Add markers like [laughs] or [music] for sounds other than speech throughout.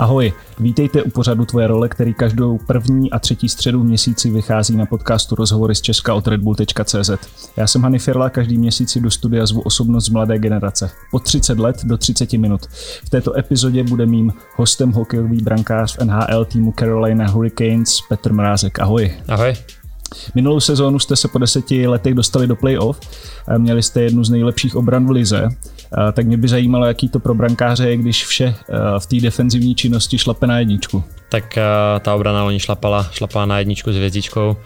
Ahoj, vítejte u pořadu Tvoje role, který každou první a třetí středu v měsíci vychází na podcastu Rozhovory z Česka od redbull.cz. Já jsem Hany Firla, každý měsíc si do studia zvu osobnost z mladé generace. Po 30 let do 30 minut. V této epizodě bude mým hostem hokejový brankář v NHL týmu Carolina Hurricanes Petr Mrázek. Ahoj. Ahoj. Minulou sezónu jste se po deseti letech dostali do playoff, měli jste jednu z nejlepších obran v lize, tak mě by zajímalo, jaký to pro brankáře je, když vše v té defenzivní činnosti šlape na jedničku. Tak ta obrana loni šlapala, šlapala na jedničku s hvězdičkou.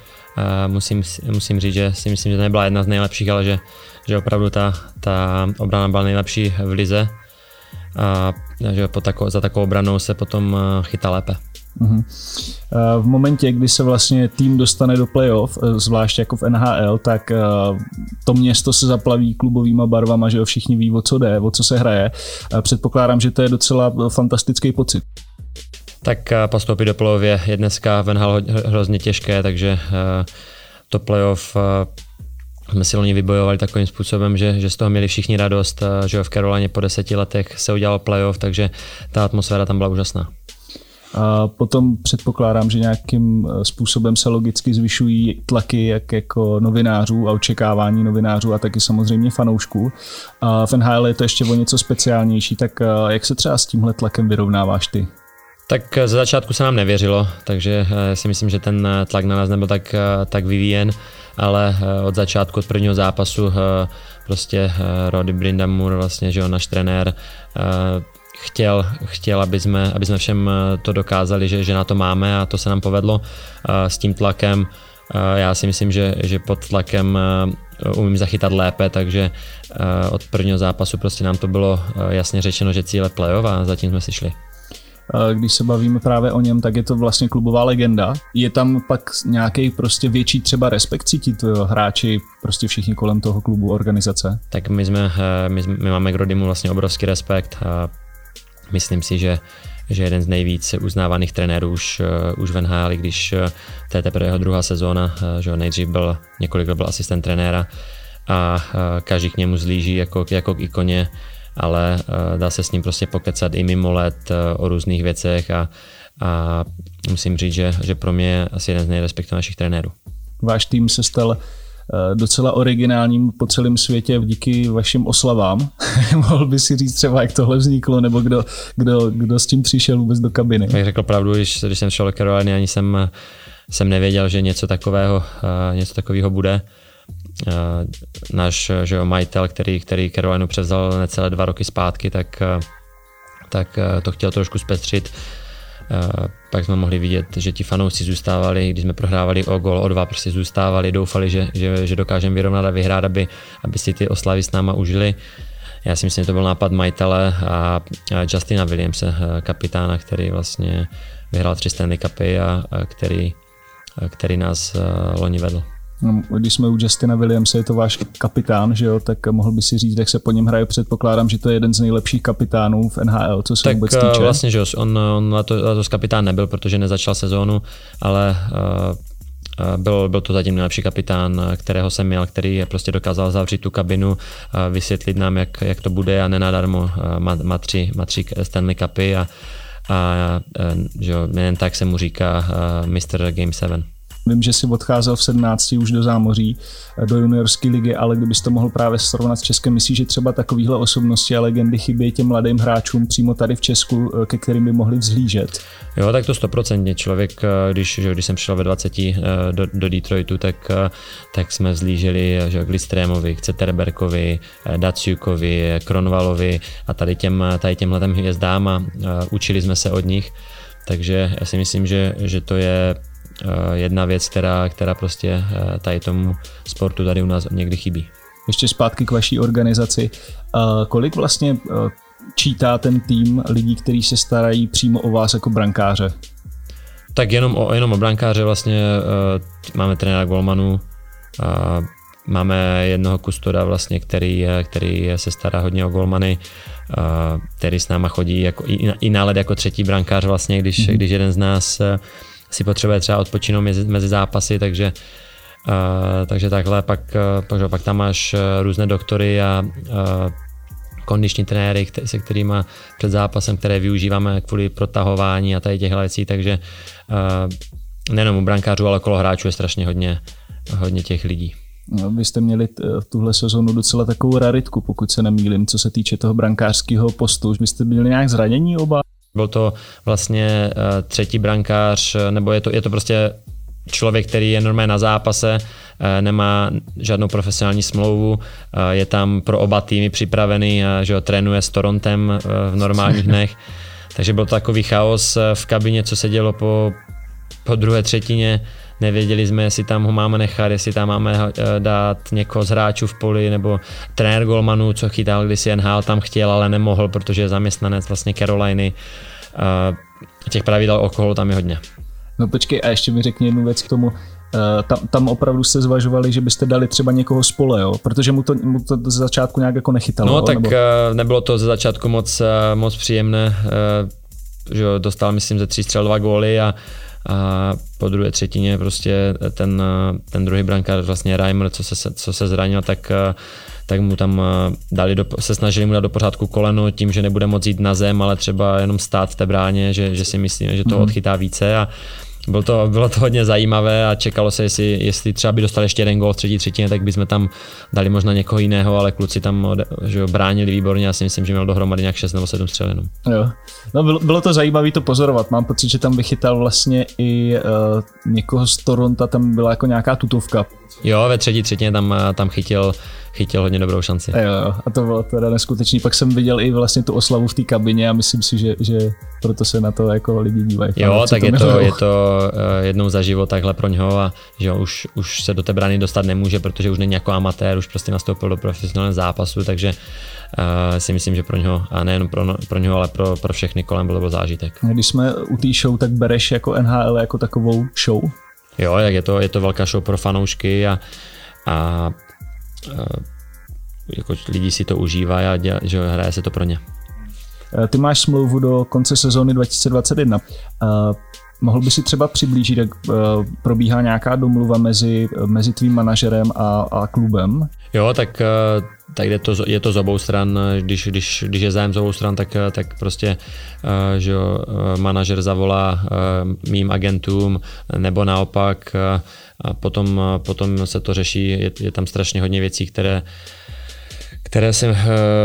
Musím, musím říct, že si myslím, že to nebyla jedna z nejlepších, ale že, že opravdu ta, ta obrana byla nejlepší v lize a že po tako, za takovou obranou se potom chytá lépe. Mhm. V momentě, kdy se vlastně tým dostane do playoff, e, zvlášť jako v NHL, tak e, to město se zaplaví klubovýma barvama, že jo, všichni ví, o co jde, o co se hraje. Předpokládám, že to je docela fantastický pocit. Tak postoupit do playoff je, dneska v NHL hrozně těžké, takže to playoff jsme si loni vybojovali takovým způsobem, že, že z toho měli všichni radost, že v Carolině po deseti letech se udělal playoff, takže ta atmosféra tam byla úžasná. A potom předpokládám, že nějakým eh, způsobem se logicky zvyšují tlaky jak jako novinářů a očekávání novinářů a taky samozřejmě fanoušků. A v NHL je to ještě o něco speciálnější, tak eh, jak se třeba s tímhle tlakem vyrovnáváš ty? Tak eh, za začátku se nám nevěřilo, takže si myslím, že ten tlak na nás nebyl tak, tak vyvíjen, ale od začátku, od prvního zápasu prostě Rody Brindamur, vlastně, že on náš trenér, chtěl, chtěl aby, jsme, aby jsme všem eh, to dokázali, že, že na to máme a to se nám povedlo eh, s tím tlakem. Eh, já si myslím, že, že pod tlakem umím zachytat lépe, takže od prvního zápasu prostě nám to bylo jasně řečeno, že cíle playoff a zatím jsme si šli. Když se bavíme právě o něm, tak je to vlastně klubová legenda. Je tam pak nějaký prostě větší třeba respekt cítit hráči, prostě všichni kolem toho klubu, organizace? Tak my jsme, my, my máme k Rodimu vlastně obrovský respekt myslím si, že že jeden z nejvíc uznávaných trenérů už, uh, už v NHL, když uh, to je teprve jeho druhá sezóna, uh, že nejdřív byl několik byl asistent trenéra a každý k němu zlíží jako, jako k ikoně, ale dá se s ním prostě pokecat i mimo let o různých věcech a, a musím říct, že, že pro mě je asi jeden z nejrespektovanějších trenérů. Váš tým se stal Eh, docela originálním po celém světě díky vašim oslavám. [laughs] Mohl by si říct třeba, jak tohle vzniklo, nebo kdo, kdo, kdo s tím přišel vůbec do kabiny? Jak řekl pravdu, když, když jsem šel do Caroliny, ani jsem, jsem nevěděl, že něco takového, eh, něco takového bude. Eh, náš že jo, majitel, který, který Carolinu převzal necelé dva roky zpátky, tak, tak to chtěl trošku zpestřit Eh, pak jsme mohli vidět, že ti fanoušci zůstávali, když jsme prohrávali o gol, o dva, prostě zůstávali, doufali, že, že, že dokážeme vyrovnat a vyhrát, aby, aby si ty oslavy s náma užili. Já si myslím, že to byl nápad majitele a Justina Williamse, eh, kapitána, který vlastně vyhrál tři Stanley Cupy a, a který, a který nás eh, loni vedl. No, když jsme u Justina Williamse, je to váš kapitán, že jo, tak mohl by si říct, jak se po něm hraje. Předpokládám, že to je jeden z nejlepších kapitánů v NHL, co se tak vůbec týče. vlastně, že on, on letos, letos kapitán nebyl, protože nezačal sezónu, ale uh, byl, byl to zatím nejlepší kapitán, kterého jsem měl, který prostě dokázal zavřít tu kabinu, vysvětlit nám, jak, jak to bude a nenadarmo má, má, tři, má tři Stanley Cupy a, a že jo, jen tak se mu říká Mr. Game 7. Vím, že si odcházel v 17 už do zámoří, eh, do juniorské ligy, ale kdybys to mohl právě srovnat s Českem, myslíš, že třeba takovýhle osobnosti a legendy chybí těm mladým hráčům přímo tady v Česku, eh, ke kterým by mohli vzhlížet? Jo, tak to stoprocentně. Člověk, eh, když, že, když jsem přišel ve 20 do, do Detroitu, tak, tak jsme vzlíželi že, k Listrémovi, k Ceterberkovi, Daciukovi, Kronvalovi a tady těm, tady těm hvězdám a učili jsme se od nich. Takže já si myslím, že, že to je jedna věc, která, která prostě eh, tady tomu sportu tady u nás někdy chybí. Ještě zpátky k vaší organizaci. Eh, kolik vlastně čítá ten tým lidí, kteří se starají přímo o vás jako brankáře? Tak jenom o, jenom o brankáře vlastně máme trenéra Golmanu, máme jednoho kustoda vlastně, který, který se stará hodně o golmany, který s náma chodí jako, i, i náled jako třetí brankář vlastně, když, mm-hmm. když jeden z nás si potřebuje třeba odpočinout mezi, mezi zápasy, takže Uh, takže takhle pak, uh, pak, tam máš uh, různé doktory a uh, kondiční trenéry, se kterými před zápasem, které využíváme kvůli protahování a tady těch věcí, takže uh, nejenom u brankářů, ale okolo hráčů je strašně hodně, hodně těch lidí. No, vy jste měli tuhle sezónu docela takovou raritku, pokud se nemýlím, co se týče toho brankářského postu. Už byste byli nějak zranění oba? Byl to vlastně uh, třetí brankář, nebo je to, je to prostě člověk, který je normálně na zápase, uh, nemá žádnou profesionální smlouvu, uh, je tam pro oba týmy připravený, že ho trénuje s Torontem v normálních [laughs] dnech. Takže byl to takový chaos v kabině, co se dělo po, po druhé třetině nevěděli jsme, jestli tam ho máme nechat, jestli tam máme eh, dát někoho z hráčů v poli, nebo trenér Golmanu, co chytal kdysi NHL, tam chtěl, ale nemohl, protože je zaměstnanec vlastně Caroliny. Eh, těch pravidel okolo tam je hodně. No počkej, a ještě mi řekni jednu věc k tomu, Uh, tam, tam opravdu jste zvažovali, že byste dali třeba někoho z pole, jo? protože mu to, mu to ze začátku nějak jako nechytalo. No jo? tak nebo... Uh, nebylo to ze začátku moc, uh, moc příjemné, že dostal myslím ze tří střel dva góly a a po druhé třetině prostě ten, ten druhý brankář, vlastně Reimer, co se, co se zranil, tak tak mu tam dali do, se snažili mu dát do pořádku koleno tím, že nebude moct jít na zem, ale třeba jenom stát v té bráně, že, že si myslíme, že to mm. odchytá více a bylo to, bylo to hodně zajímavé a čekalo se, jestli, jestli třeba by dostali ještě jeden gol v třetí třetině, tak bychom tam dali možná někoho jiného, ale kluci tam že jo, bránili výborně, já si myslím, že měl dohromady nějak 6 nebo 7 střel jenom. Jo. No, bylo, bylo to zajímavé to pozorovat, mám pocit, že tam vychytal vlastně i uh, někoho z Toronto, tam byla jako nějaká tutovka. Jo, ve třetí třetině tam, tam chytil chytil hodně dobrou šanci. Jo, jo, a to bylo teda neskutečný. Pak jsem viděl i vlastně tu oslavu v té kabině a myslím si, že, že proto se na to jako lidi dívají. Jo, tak to je, to, je to uh, jednou za život takhle pro něho a že už, už se do té brany dostat nemůže, protože už není jako amatér, už prostě nastoupil do profesionálního zápasu, takže uh, si myslím, že pro něho, a nejen pro, no, pro něho, ale pro, pro všechny kolem byl, byl zážitek. Když jsme u té show, tak bereš jako NHL jako takovou show? Jo, jak je to, je to velká show pro fanoušky a, a jako lidi si to užívají a děla, že hraje se to pro ně. Eh, ty máš smlouvu do konce sezóny 2021. Uh, mohl by si třeba přiblížit, jak probíhá nějaká domluva mezi, mezi tvým manažerem a, a klubem? Jo, tak, tak je, to, je to z obou stran. Když, když, když je zájem z obou stran, tak, tak prostě uh, že jo, manažer zavolá uh, mým agentům, nebo naopak a potom, potom se to řeší, je, je tam strašně hodně věcí, které které se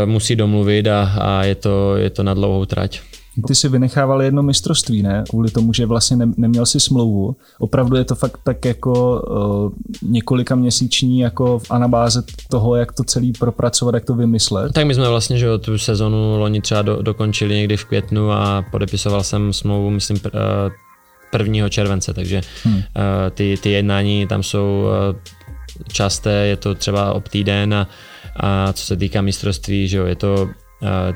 musí domluvit a, a je, to, je to na dlouhou trať. Ty si vynechával jedno mistrovství, ne? Kvůli tomu, že vlastně ne, neměl si smlouvu. Opravdu je to fakt tak jako uh, několika měsíční jako v anabáze toho, jak to celý propracovat, jak to vymyslet. Tak my jsme vlastně, že tu sezonu loni třeba do, dokončili někdy v květnu a podepisoval jsem smlouvu, myslím, uh, 1. července, takže hmm. uh, ty, ty jednání tam jsou uh, časté, je to třeba ob týden a, a co se týká mistrovství, že jo, je to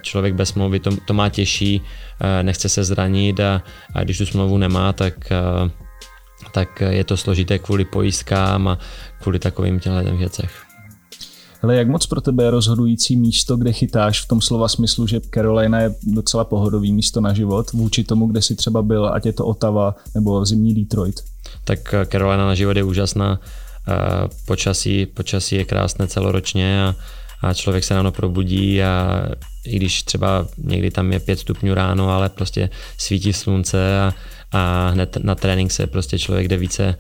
člověk bez smlouvy, to, to má těžší, uh, nechce se zranit a, a když tu smlouvu nemá, tak uh, tak je to složité kvůli pojistkám a kvůli takovým těmhle věcech. Ale jak moc pro tebe je rozhodující místo, kde chytáš v tom slova smyslu, že Carolina je docela pohodový místo na život vůči tomu, kde si třeba byl, ať je to Ottawa nebo zimní Detroit? Tak eh, Carolina na život je úžasná. Eh, počasí, počasí je krásné celoročně a, a člověk se ráno probudí a i když třeba někdy tam je 5 stupňů ráno, ale prostě svítí slunce a, a hned na trénink se prostě člověk jde více,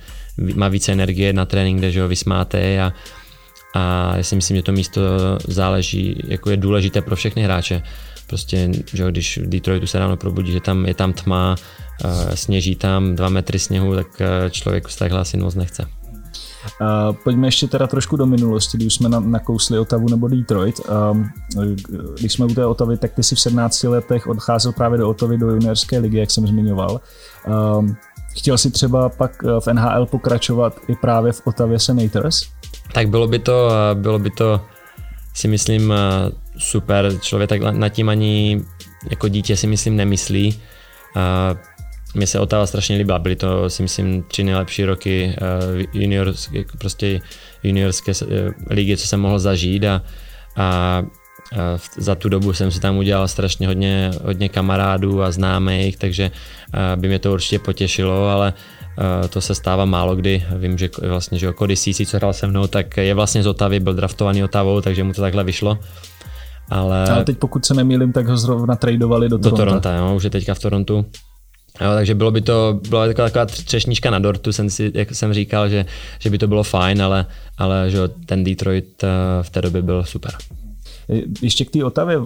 má více energie na trénink, kde že ho vysmáte a, a já si myslím, že to místo záleží, jako je důležité pro všechny hráče. Prostě, že když v Detroitu se ráno probudí, že tam je tam tma, sněží tam dva metry sněhu, tak člověk z takhle asi moc nechce. Uh, pojďme ještě teda trošku do minulosti, když jsme na, nakousli Otavu nebo Detroit. Um, když jsme u té Otavy, tak ty si v 17 letech odcházel právě do Otavy do juniorské ligy, jak jsem zmiňoval. Um, chtěl si třeba pak v NHL pokračovat i právě v Otavě Senators? tak bylo by to, bylo by to si myslím super, člověk tak nad tím ani jako dítě si myslím nemyslí. Mně se Otava strašně líbila, byly to si myslím tři nejlepší roky juniorské, prostě juniorské ligy, co jsem mohl zažít a, a za tu dobu jsem si tam udělal strašně hodně, hodně kamarádů a známých, takže by mě to určitě potěšilo, ale Eh, to se stává málo kdy. Vím, že vlastně, že Cody Cici, co hrál se mnou, tak je vlastně z Otavy, byl draftovaný Otavou, takže mu to takhle vyšlo. Ale, ale teď pokud se nemýlím, tak ho zrovna tradovali do, do Toronto. Toronto, jo, už je teďka v Torontu. Jo, takže bylo by to, byla taková, taková třešnička na dortu, jsem si, jak jsem říkal, že, že by to bylo fajn, ale, ale že ten Detroit v té době byl super. Ještě k té Otavě,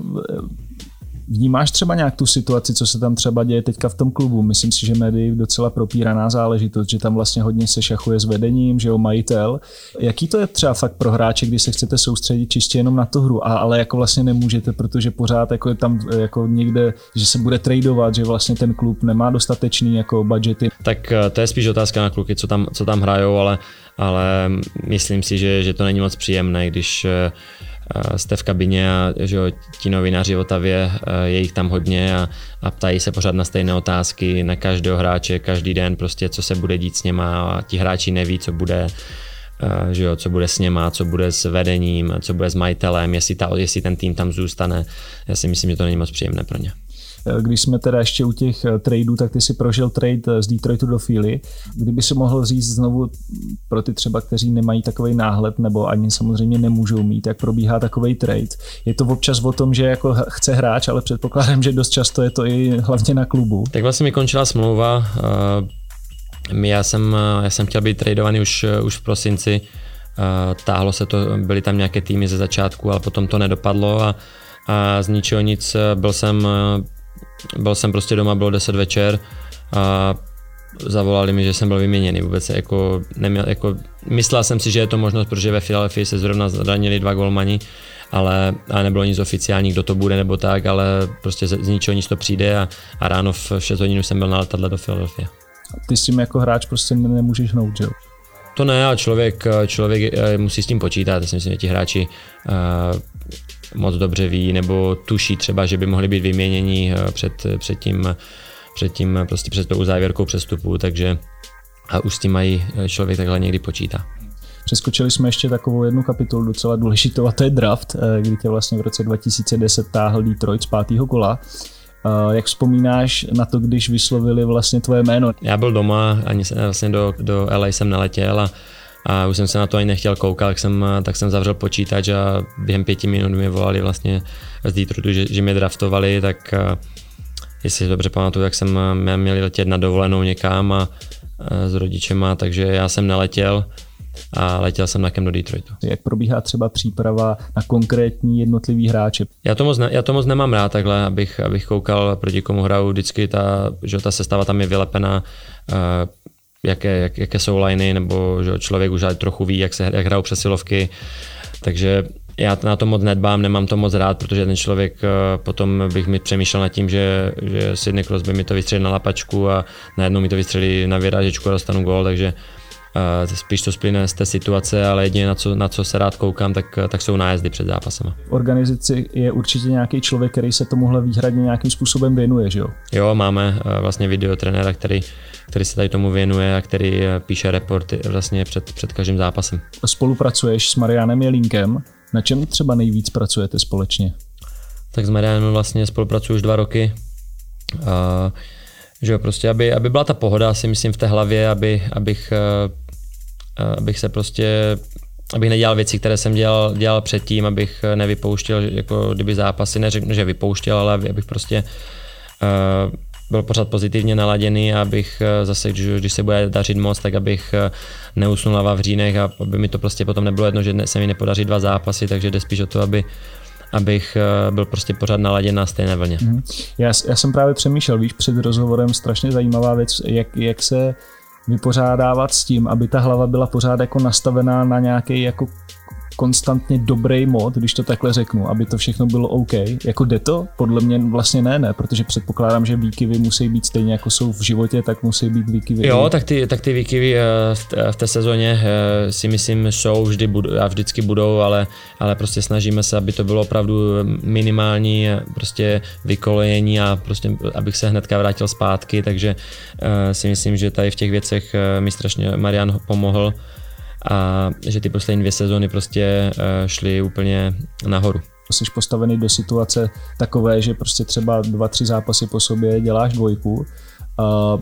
Vnímáš třeba nějak tu situaci, co se tam třeba děje teďka v tom klubu? Myslím si, že médií docela propíraná záležitost, že tam vlastně hodně se šachuje s vedením, že jo, majitel. Jaký to je třeba fakt pro hráče, když se chcete soustředit čistě jenom na tu hru, a, ale jako vlastně nemůžete, protože pořád jako je tam jako někde, že se bude tradovat, že vlastně ten klub nemá dostatečný jako budgety. Tak eh, to je spíš otázka na kluky, co tam, co tam hrajou, ale, ale myslím si, že, že to není moc příjemné, když eh, jste v kabině a že jo, ti novináři v Otavě, je jich tam hodně a, a ptají se pořád na stejné otázky na každého hráče, každý den prostě, co se bude dít s něma a ti hráči neví, co bude, že jo, co bude s něma, co bude s vedením, co bude s majitelem, jestli, ta, jestli ten tým tam zůstane. Já si myslím, že to není moc příjemné pro ně. Když jsme teda ještě u těch eh, tradeů, tak ty si prožil trade eh, z Detroitu do Philly. Kdyby si mohl říct znovu pro ty třeba, kteří nemají takový náhled nebo ani samozřejmě nemůžou mít, jak probíhá takový trade. Je to občas o tom, že jako chce hráč, ale předpokládám, že dost často je to i hlavně na klubu. Tak vlastně mi končila smlouva. Eh, já jsem, já jsem chtěl být tradovaný už, už v prosinci. Táhlo se to, byly tam nějaké týmy ze začátku, ale potom to nedopadlo a, a z ničeho nic byl jsem byl jsem prostě doma, bylo 10 večer a zavolali mi, že jsem byl vyměněný. Vůbec jako, neměl, jako, myslel jsem si, že je to možnost, protože ve Philadelphia se zrovna zranili dva golmani, ale a nebylo nic oficiální, kdo to bude nebo tak, ale prostě z, z ničeho nic to přijde a, a ráno v 6 hodin jsem byl na letadle do Philadelphia. Ty s tím jako hráč prostě nemůžeš hnout, že jo? To ne, a člověk, člověk eh, musí s tím počítat. Já si myslím, že ti hráči uh, moc dobře ví nebo tuší třeba, že by mohli být vyměněni eh, před, před tím, před tím prostě před tou závěrkou přestupu, takže a už s tím mají eh, člověk takhle někdy počítá. Přeskočili jsme ještě takovou jednu kapitolu docela důležitou a to je draft, eh, kdy tě vlastně v roce 2010 táhl Detroit z pátého kola. Jak vzpomínáš na to, když vyslovili vlastně tvoje jméno? Já byl doma, ani vlastně do, do LA jsem neletěl a a už jsem se na to ani nechtěl koukat, tak jsem, tak jsem zavřel počítač a během pěti minut mi volali vlastně z Detroitu, že, že mě draftovali, tak jestli si dobře pamatuju, jak jsem měl letět na dovolenou někam a, a s rodičema, takže já jsem neletěl a letěl jsem nakem do Detroitu. Jak probíhá třeba příprava na konkrétní jednotlivý hráče? Já to moc, ne, já to moc nemám rád takhle, abych, abych koukal proti komu hraju. Vždycky ta, že ta sestava tam je vylepená jaké, jak, jaké jsou liney, nebo že člověk už trochu ví, jak, se, jak hrajou přesilovky. Takže já na to moc nedbám, nemám to moc rád, protože ten člověk eh, potom bych mi přemýšlel nad tím, že, že Sidney Crosby mi to vystřelí na lapačku a najednou mi to vystřelí na vyrážečku a dostanu gól, takže uh, spíš to splyne z té situace, ale jedině na co, na co se rád koukám, tak, tak jsou nájezdy před zápasem. V organizaci je určitě nějaký člověk, který se tomuhle výhradně nějakým způsobem věnuje, že jo? Jo, máme uh, vlastně videotrenéra, který který se tady tomu věnuje a který eh, píše reporty vlastně před, před každým zápasem. Spolupracuješ s Marianem Jelínkem. Na čem třeba nejvíc pracujete společně? Tak s Marianem vlastně spolupracuju už dva roky. A, že jo, prostě, aby, aby byla ta pohoda, si myslím, v té hlavě, aby, abych, eh, eh, abych se prostě abych nedělal věci, které jsem dělal, dělal předtím, abych nevypouštěl jako kdyby zápasy, neřeknu, že vypouštěl, ale abych prostě uh, byl pořád pozitivně naladěný a abych eh, zase, když, se bude dařit moc, tak abych eh, neusnul na Vavřínech a aby mi to prostě potom nebylo jedno, že se mi nepodaří dva zápasy, takže jde spíš o to, aby, abych eh, byl prostě pořád naladěn na stejné vlně. Mm. Já, já jsem právě přemýšlel, víš, před rozhovorem strašně zajímavá věc, jak, jak se vypořádávat s tím, aby ta hlava byla pořád jako nastavená na nějaký jako konstantně dobrý mod, když to takhle řeknu, aby to všechno bylo OK. Jako jde to? Podle mě vlastně ne, ne, protože předpokládám, že výkyvy musí být stejně jako jsou v životě, tak musí být výkyvy. Jo, tak ty, tak ty výkyvy eh, v té sezóně eh, si myslím jsou vždy budou, a vždycky budou, ale, ale prostě snažíme se, aby to bylo opravdu minimální prostě vykolejení a prostě abych se hnedka vrátil zpátky, takže eh, si myslím, že tady v těch věcech mi strašně Marian pomohl a že ty poslední dvě sezóny prostě eh, šly úplně nahoru. Jsi postavený do situace takové, že prostě třeba dva, tři zápasy po sobě děláš dvojku Uh,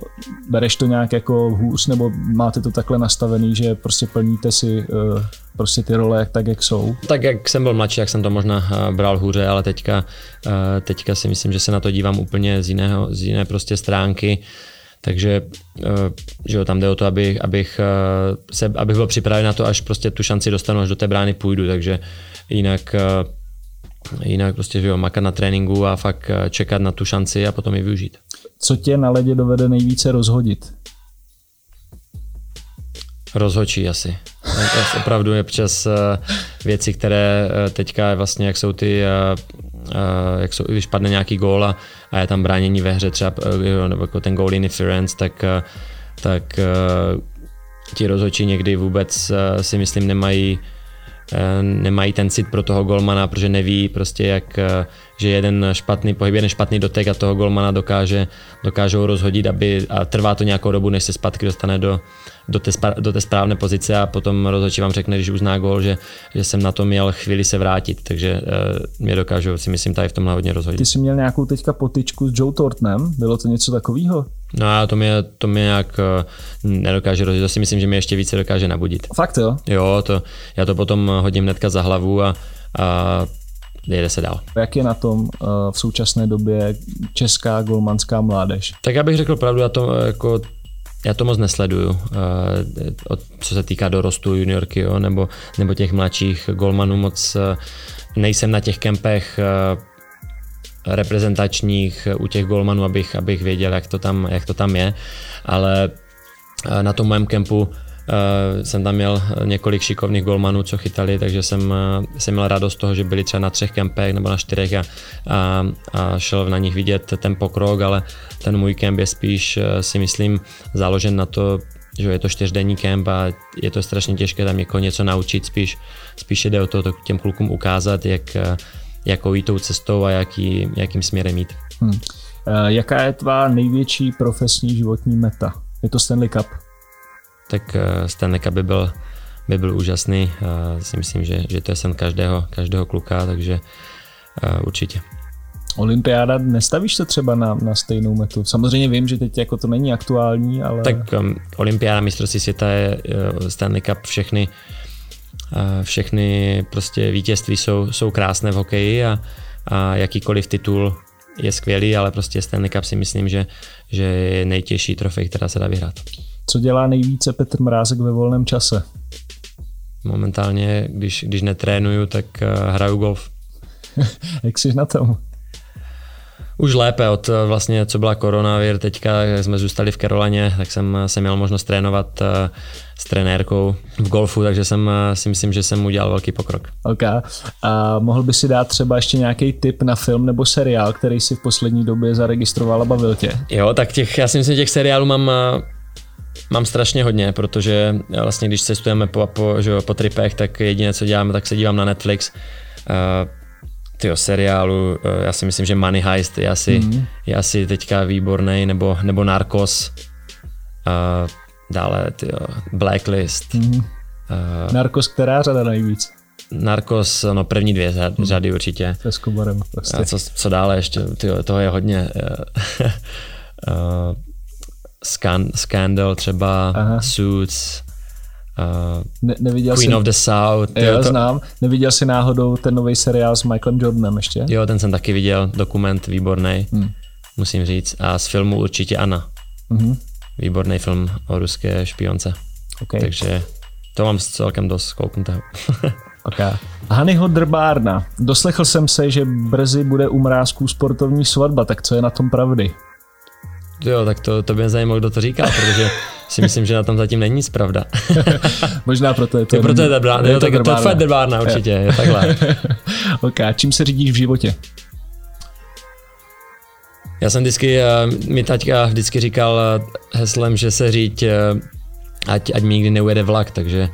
bereš to nějak jako hůř, nebo máte to takhle nastavený, že prostě plníte si uh, prostě ty role tak, jak jsou? Tak jak jsem byl mladší, jak jsem to možná uh, bral hůře, ale teďka, uh, teďka si myslím, že se na to dívám úplně z, jiného, z jiné prostě stránky. Takže uh, že jo, tam jde o to, aby, abych, uh, se, abych byl připraven na to, až prostě tu šanci dostanu, až do té brány půjdu. Takže jinak uh, jinak prostě že jo, makat na tréninku a fakt čekat na tu šanci a potom ji využít. Co tě na ledě dovede nejvíce rozhodit? Rozhočí asi. Opravdu je přes věci, které teďka vlastně, jak jsou ty, jak jsou, když padne nějaký gól a, a je tam bránění ve hře, třeba nebo jako ten goal interference, tak, tak ti rozhočí někdy vůbec si myslím nemají Eh, nemají ten cit pro toho golmana, protože neví prostě jak, eh, že jeden špatný pohyb, jeden špatný dotek a toho golmana dokáže, dokážou rozhodit aby, a trvá to nějakou dobu, než se zpátky dostane do, do, té, do té správné pozice a potom rozhodčí vám řekne, když uzná gol, že, že jsem na to měl chvíli se vrátit, takže uh, mě dokážu si myslím tady v tomhle hodně rozhodit. Ty jsi měl nějakou teďka potičku s Joe Tortnem, bylo to něco takového? No a to mě, to mě nějak uh, nedokáže rozhodit, to si myslím, že mě ještě více dokáže nabudit. Fakt jo? Jo, to, já to potom hodím hnedka za hlavu a, a jede se dál. Jak je na tom uh, v současné době česká golmanská mládež? Tak já bych řekl pravdu, já to jako já to moc nesleduju, eh, co se týká dorostu juniorky jo, nebo, nebo těch mladších golmanů. Moc eh, nejsem na těch kempech eh, reprezentačních u těch golmanů, abych, abych věděl, jak to, tam, jak to tam je, ale na tom mém kempu Uh, jsem tam měl několik šikovných golmanů, co chytali, takže jsem, jsem měl radost z toho, že byli třeba na třech kempech nebo na čtyřech a, a, a šel na nich vidět ten pokrok, ale ten můj kemp je spíš, si myslím, založen na to, že je to čtyřdenní kemp a je to strašně těžké tam někoho něco naučit, spíš, spíš jde o to, to těm klukům ukázat, jak, jakou jít tou cestou a jaký, jakým směrem jít. Hmm. Jaká je tvá největší profesní životní meta? Je to Stanley Cup? tak eh, Stanley by byl, by byl úžasný. Uh, si myslím, že, že to je sen každého, každého kluka, takže určitě. Olympiáda, nestavíš se třeba na, na stejnou metu? Samozřejmě vím, že teď jako to není aktuální, ale... Tak um, Olympiáda, mistrovství světa je uh, Stanley Cup, všechny, uh, všechny prostě vítězství jsou, jsou krásné v hokeji a, a jakýkoliv titul je skvělý, ale prostě Stanley Cup si myslím, že, že je nejtěžší trofej, která se dá vyhrát. Co dělá nejvíce Petr Mrázek ve volném čase? Momentálně, když, když netrénuju, tak uh, hraju golf. [laughs] Jak jsi na tom? Už lépe od eh, vlastně, co byla koronavir, teďka jsme zůstali v Karolaně, tak jsem, eh, jsem měl možnost trénovat s trenérkou v golfu, takže jsem si myslím, že jsem udělal velký pokrok. Ok. A mohl by si dát třeba ještě nějaký tip na film nebo seriál, který si v poslední době zaregistroval a bavil tě? Jo, tak těch, já si myslím, že těch seriálů mám Mám strašně hodně, protože vlastně když cestujeme po, po, že jo, po tripech, tak jediné, co děláme, tak se dívám na Netflix. Uh, tyjo, seriálu, uh, já si myslím, že Money Heist je asi, mm. je asi teďka výborný, nebo, nebo Narcos. Uh, dále tyjo, Blacklist. Mm. Uh, Narcos, která řada nejvíc? Narcos, no první dvě řady, mm. řady určitě. S Koborem prostě. A co, co dále ještě, tyjo, toho je hodně. [laughs] uh, Scan, Scandal třeba, Aha. Suits, uh, ne, neviděl Queen jsi, of the South. Jo, to... znám. Neviděl jsi náhodou ten nový seriál s Michaelem Jordanem ještě? Jo, ten jsem taky viděl, dokument výborný, hmm. musím říct. A z filmu určitě Anna. Hmm. Výborný film o ruské špionce. Okay. Takže to mám celkem dost kouknutého. [laughs] okay. Hanyho Drbárna. Doslechl jsem se, že brzy bude u mrázků sportovní svatba, tak co je na tom pravdy? Jo, tak to, to by mě zajímalo, kdo to říká, protože si myslím, že na tom zatím není nic pravda. [laughs] Možná proto je to... Jo, proto je drbárna, jo, tak to je fakt drbárna určitě, je takhle. [laughs] ok, čím se řídíš v životě? Já jsem vždycky, eh, mi taťka vždycky říkal eh, heslem, že se říď, eh, ať, ať mi nikdy neujede vlak, takže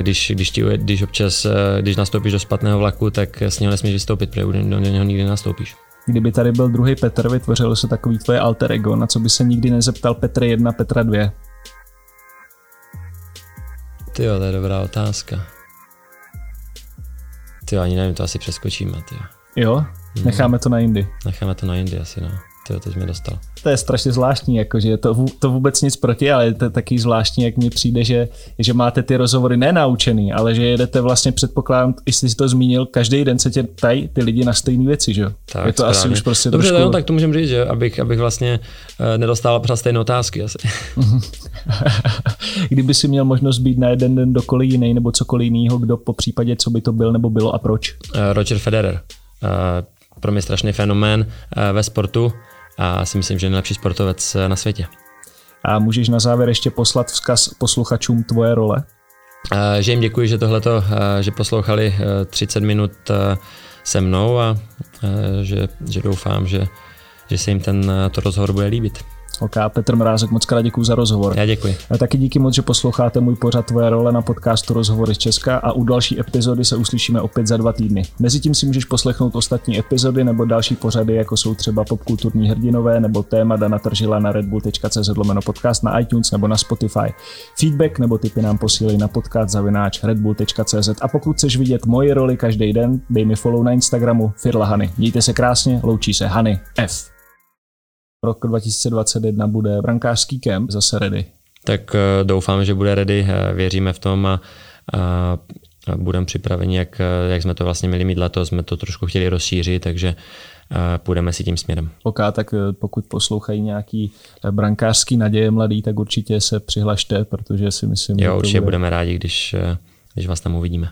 když, když, ti, když občas, když nastoupíš do špatného vlaku, tak s něho nesmíš vystoupit, protože do něho nikdy nastoupíš. Kdyby tady byl druhý Petr, vytvořilo se takový tvoje alter ego, na co by se nikdy nezeptal Petr 1, Petra 2? Ty jo, to je dobrá otázka. Ty jo, ani nevím, to asi přeskočíme, ty jo. Jo? Necháme to na jindy. Necháme to na jindy asi, no. To, to jsi mě dostal. To je strašně zvláštní, jakože to, to vůbec nic proti, ale to je taky zvláštní, jak mi přijde, že, že máte ty rozhovory nenaučený, ale že jedete vlastně předpokládám, jestli jsi to zmínil, každý den se tě tají ty lidi na stejné věci, že jo? Tak, je to správně. asi už prostě Dobře, trošku... no, tak to můžeme říct, že abych, abych vlastně uh, nedostal pořád stejné otázky asi. [laughs] Kdyby si měl možnost být na jeden den dokoliv jiný nebo cokoliv jiného, kdo po případě, co by to byl nebo bylo a proč? Uh, Roger Federer. Uh, pro mě strašný fenomén ve sportu a si myslím, že je nejlepší sportovec na světě. A můžeš na závěr ještě poslat vzkaz posluchačům tvoje role? Že jim děkuji, že tohleto, že poslouchali 30 minut se mnou a že, že doufám, že, že se jim ten to rozhovor bude líbit. OK, Petr Mrázek, moc krát děkuji za rozhovor. Já děkuji. A taky díky moc, že posloucháte můj pořad Tvoje role na podcastu Rozhovory z Česka a u další epizody se uslyšíme opět za dva týdny. Mezitím si můžeš poslechnout ostatní epizody nebo další pořady, jako jsou třeba popkulturní hrdinové nebo téma Dana Tržila na redbull.cz lomeno podcast na iTunes nebo na Spotify. Feedback nebo tipy nám posílej na podcast zavináč redbull.cz a pokud chceš vidět moje roli každý den, dej mi follow na Instagramu Firla Hany. Mějte se krásně, loučí se Hany F rok 2021 bude brankářský kemp zase ready? Tak eh, doufám, že bude ready, eh, věříme v tom a, a budeme připraveni, jak, eh, jak jsme to vlastně měli mít letos, jsme to trošku chtěli rozšířit, takže půjdeme si tím směrem. OK, tak pokud poslouchají nějaký brankářský naděje mladý, tak určitě se přihlašte, protože si myslím, jo, že určitě bude... budeme rádi, když, když vás tam uvidíme.